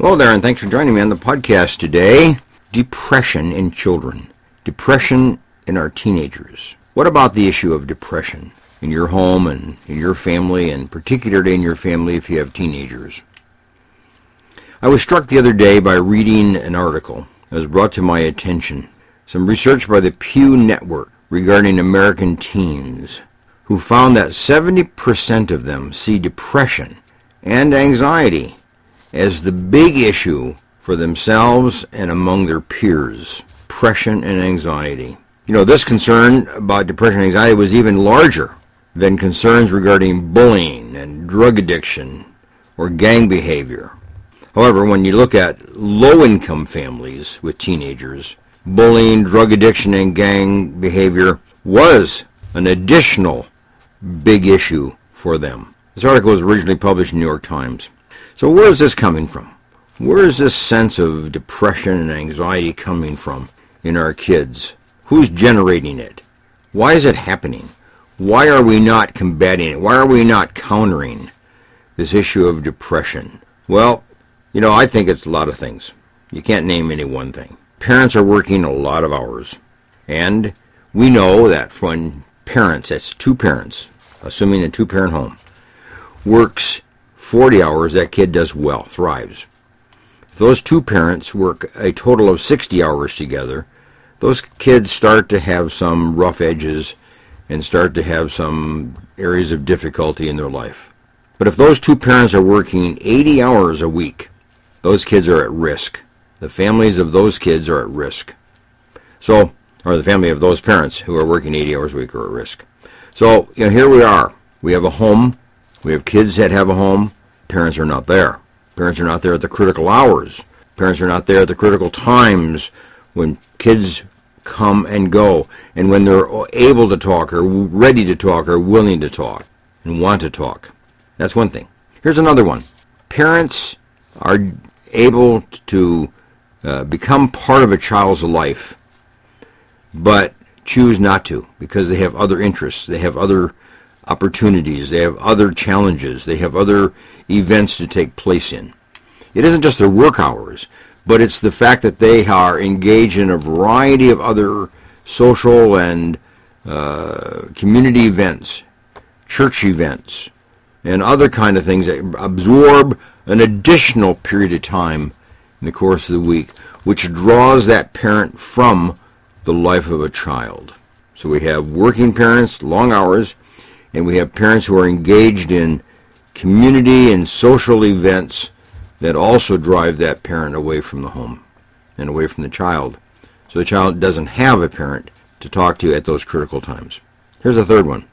Hello there, and thanks for joining me on the podcast today. Depression in children, depression in our teenagers. What about the issue of depression in your home and in your family, and particularly in your family if you have teenagers? I was struck the other day by reading an article that was brought to my attention. Some research by the Pew Network regarding American teens, who found that 70% of them see depression and anxiety as the big issue for themselves and among their peers depression and anxiety. You know, this concern about depression and anxiety was even larger than concerns regarding bullying and drug addiction or gang behavior. However, when you look at low income families with teenagers, bullying, drug addiction, and gang behavior was an additional big issue for them. This article was originally published in the New York Times. So where is this coming from? Where is this sense of depression and anxiety coming from in our kids? Who's generating it? Why is it happening? Why are we not combating it? Why are we not countering this issue of depression? Well, you know, I think it's a lot of things. You can't name any one thing. Parents are working a lot of hours. And we know that when parents, that's two parents, assuming a two parent home, works 40 hours, that kid does well, thrives. If those two parents work a total of 60 hours together, those kids start to have some rough edges and start to have some areas of difficulty in their life. But if those two parents are working 80 hours a week, those kids are at risk. The families of those kids are at risk. So, or the family of those parents who are working 80 hours a week are at risk. So, you know, here we are. We have a home. We have kids that have a home. Parents are not there. Parents are not there at the critical hours. Parents are not there at the critical times when kids come and go and when they're able to talk or ready to talk or willing to talk and want to talk. That's one thing. Here's another one. Parents are able to uh, become part of a child's life, but choose not to because they have other interests. They have other opportunities. They have other challenges. They have other events to take place in. It isn't just their work hours, but it's the fact that they are engaged in a variety of other social and uh, community events, church events, and other kind of things that absorb an additional period of time in the course of the week, which draws that parent from the life of a child. So we have working parents, long hours, and we have parents who are engaged in community and social events that also drive that parent away from the home and away from the child. So the child doesn't have a parent to talk to at those critical times. Here's a third one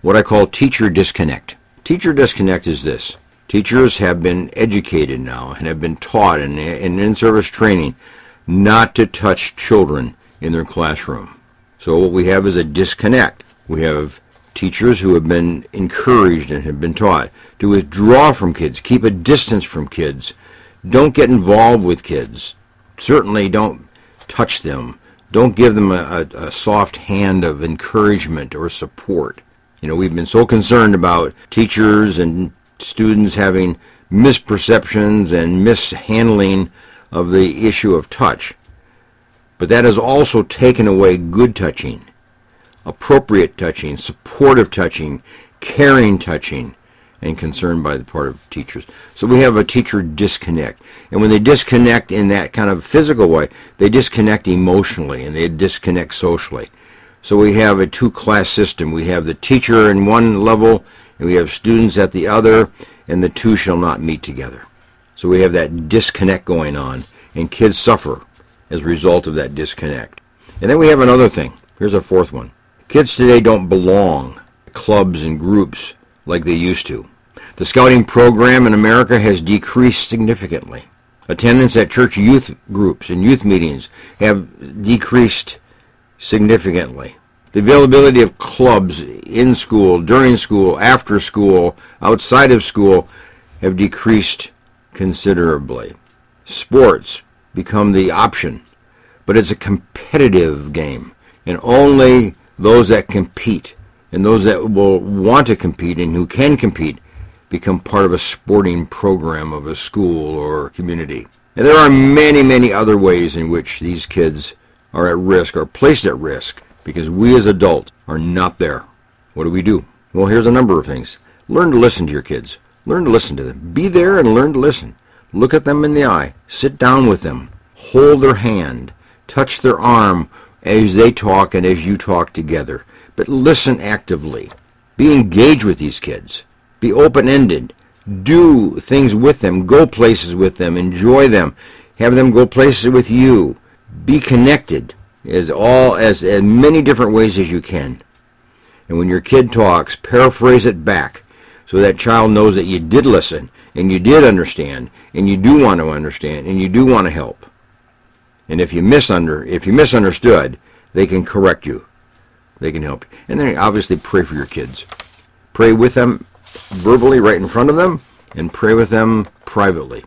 what I call teacher disconnect. Teacher disconnect is this teachers have been educated now and have been taught in, in in service training not to touch children in their classroom. So what we have is a disconnect. We have teachers who have been encouraged and have been taught to withdraw from kids, keep a distance from kids, don't get involved with kids, certainly don't touch them, don't give them a, a, a, soft hand of encouragement or support. You know, we've been so concerned about teachers and students having misperceptions and mishandling of the issue of touch. But that has also taken away good touching appropriate touching, supportive touching, caring touching, and concern by the part of teachers. So we have a teacher disconnect. And when they disconnect in that kind of physical way, they disconnect emotionally and they disconnect socially. So we have a two-class system. We have the teacher in one level and we have students at the other and the two shall not meet together. So we have that disconnect going on and kids suffer as a result of that disconnect. And then we have another thing. Here's a fourth one. Kids today don't belong clubs and groups like they used to. The scouting program in America has decreased significantly. Attendance at church youth groups and youth meetings have decreased significantly. The availability of clubs in school, during school, after school, outside of school have decreased considerably. Sports become the option, but it's a competitive game, and only those that compete and those that will want to compete and who can compete become part of a sporting program of a school or community. And there are many, many other ways in which these kids are at risk or placed at risk because we as adults are not there. What do we do? Well, here's a number of things. Learn to listen to your kids. Learn to listen to them. Be there and learn to listen. Look at them in the eye. Sit down with them. Hold their hand. Touch their arm as they talk and as you talk together. But listen actively. Be engaged with these kids. Be open-ended. Do things with them. Go places with them. Enjoy them. Have them go places with you. Be connected as all as, as many different ways as you can. And when your kid talks, paraphrase it back so that child knows that you did listen and you did understand and you do want to understand and you do want to help. And if you misunder if you misunderstood, they can correct you. They can help you. And then obviously pray for your kids. Pray with them verbally right in front of them and pray with them privately.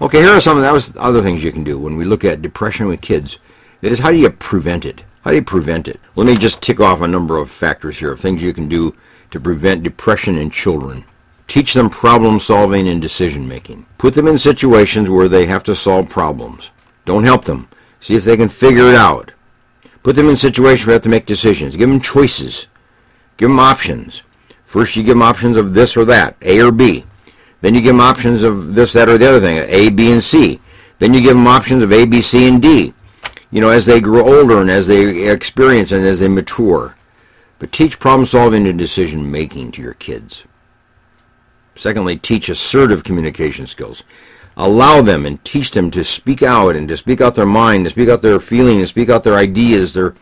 Okay, here are some of those other things you can do when we look at depression with kids. That is, how do you prevent it? How do you prevent it? Let me just tick off a number of factors here of things you can do to prevent depression in children. Teach them problem solving and decision making. Put them in situations where they have to solve problems. Don't help them. See if they can figure it out. Put them in situations where they have to make decisions. Give them choices. Give them options. First, you give them options of this or that, A or B. Then you give them options of this, that, or the other thing, A, B, and C. Then you give them options of A, B, C, and D. You know, as they grow older and as they experience and as they mature. But teach problem solving and decision making to your kids. Secondly, teach assertive communication skills. Allow them and teach them to speak out and to speak out their mind, to speak out their feelings, to speak out their ideas, their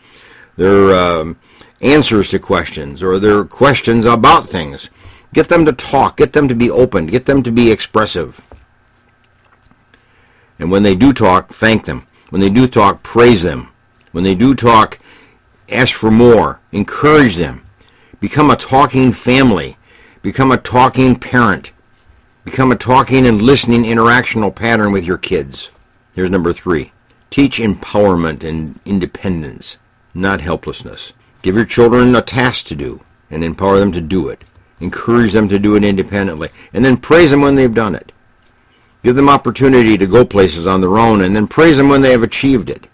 their um, answers to questions or their questions about things. Get them to talk. Get them to be open. Get them to be expressive. And when they do talk, thank them. When they do talk, praise them. When they do talk, ask for more. Encourage them. Become a talking family. Become a talking parent. Become a talking and listening interactional pattern with your kids. Here's number three. Teach empowerment and independence, not helplessness. Give your children a task to do and empower them to do it. Encourage them to do it independently. And then praise them when they've done it. Give them opportunity to go places on their own and then praise them when they have achieved it.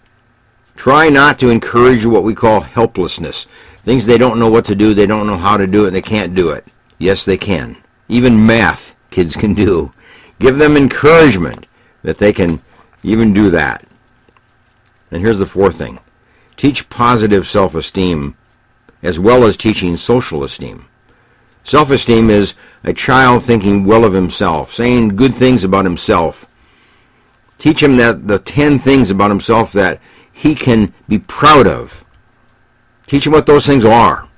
Try not to encourage what we call helplessness. Things they don't know what to do, they don't know how to do it, and they can't do it. Yes, they can. Even math kids can do. Give them encouragement that they can even do that. And here's the fourth thing. Teach positive self-esteem as well as teaching social esteem. Self-esteem is a child thinking well of himself, saying good things about himself. Teach him that the 10 things about himself that he can be proud of. Teach him what those things are.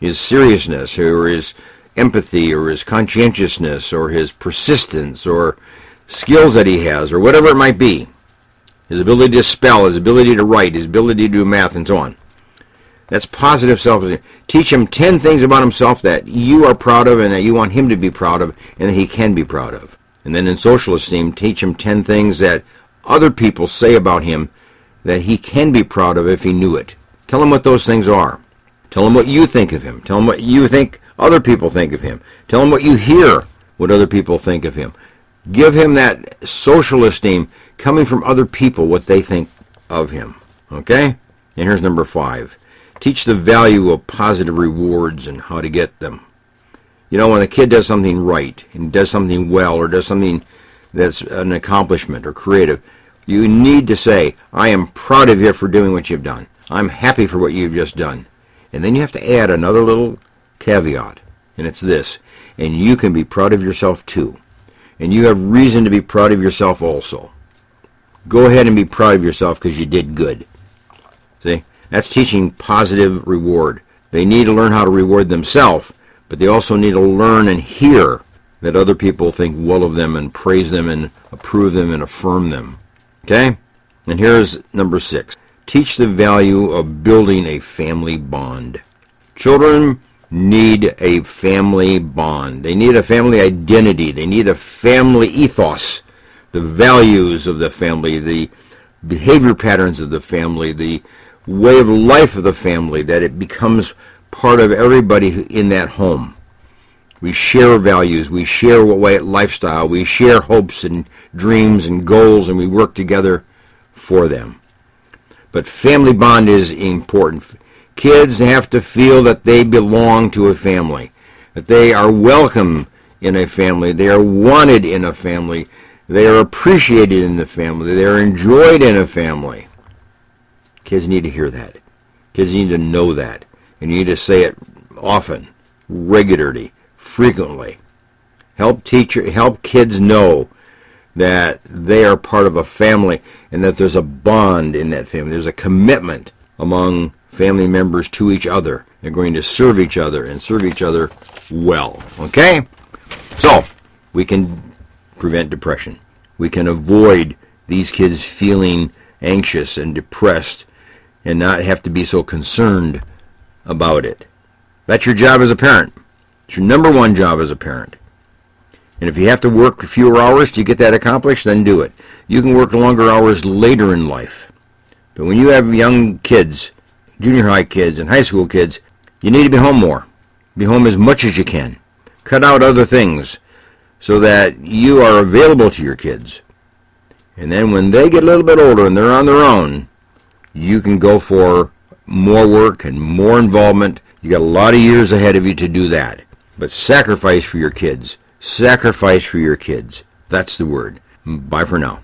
His seriousness or his empathy or his conscientiousness or his persistence or skills that he has or whatever it might be. His ability to spell, his ability to write, his ability to do math, and so on. That's positive self-esteem. Teach him 10 things about himself that you are proud of and that you want him to be proud of and that he can be proud of. And then in social esteem, teach him 10 things that other people say about him that he can be proud of if he knew it. Tell him what those things are. Tell him what you think of him. Tell him what you think other people think of him. Tell him what you hear, what other people think of him. Give him that social esteem coming from other people, what they think of him. Okay? And here's number five. Teach the value of positive rewards and how to get them. You know, when a kid does something right and does something well or does something that's an accomplishment or creative, you need to say, I am proud of you for doing what you've done. I'm happy for what you've just done. And then you have to add another little caveat, and it's this. And you can be proud of yourself too. And you have reason to be proud of yourself also. Go ahead and be proud of yourself because you did good. See? That's teaching positive reward. They need to learn how to reward themselves, but they also need to learn and hear that other people think well of them and praise them and approve them and affirm them. Okay? And here's number six. Teach the value of building a family bond. Children need a family bond. They need a family identity. They need a family ethos. The values of the family, the behavior patterns of the family, the way of life of the family, that it becomes part of everybody in that home. We share values. We share what way lifestyle. We share hopes and dreams and goals, and we work together for them. But family bond is important. Kids have to feel that they belong to a family, that they are welcome in a family, they are wanted in a family, they are appreciated in the family, they are enjoyed in a family. Kids need to hear that. Kids need to know that. And you need to say it often, regularly, frequently. Help teacher help kids know that they are part of a family and that there's a bond in that family. There's a commitment among family members to each other. They're going to serve each other and serve each other well. Okay? So, we can prevent depression. We can avoid these kids feeling anxious and depressed and not have to be so concerned about it. That's your job as a parent. It's your number one job as a parent. And if you have to work fewer hours to get that accomplished, then do it. You can work longer hours later in life. But when you have young kids, junior high kids and high school kids, you need to be home more. Be home as much as you can. Cut out other things so that you are available to your kids. And then when they get a little bit older and they're on their own, you can go for more work and more involvement. You got a lot of years ahead of you to do that. But sacrifice for your kids. Sacrifice for your kids. That's the word. Bye for now.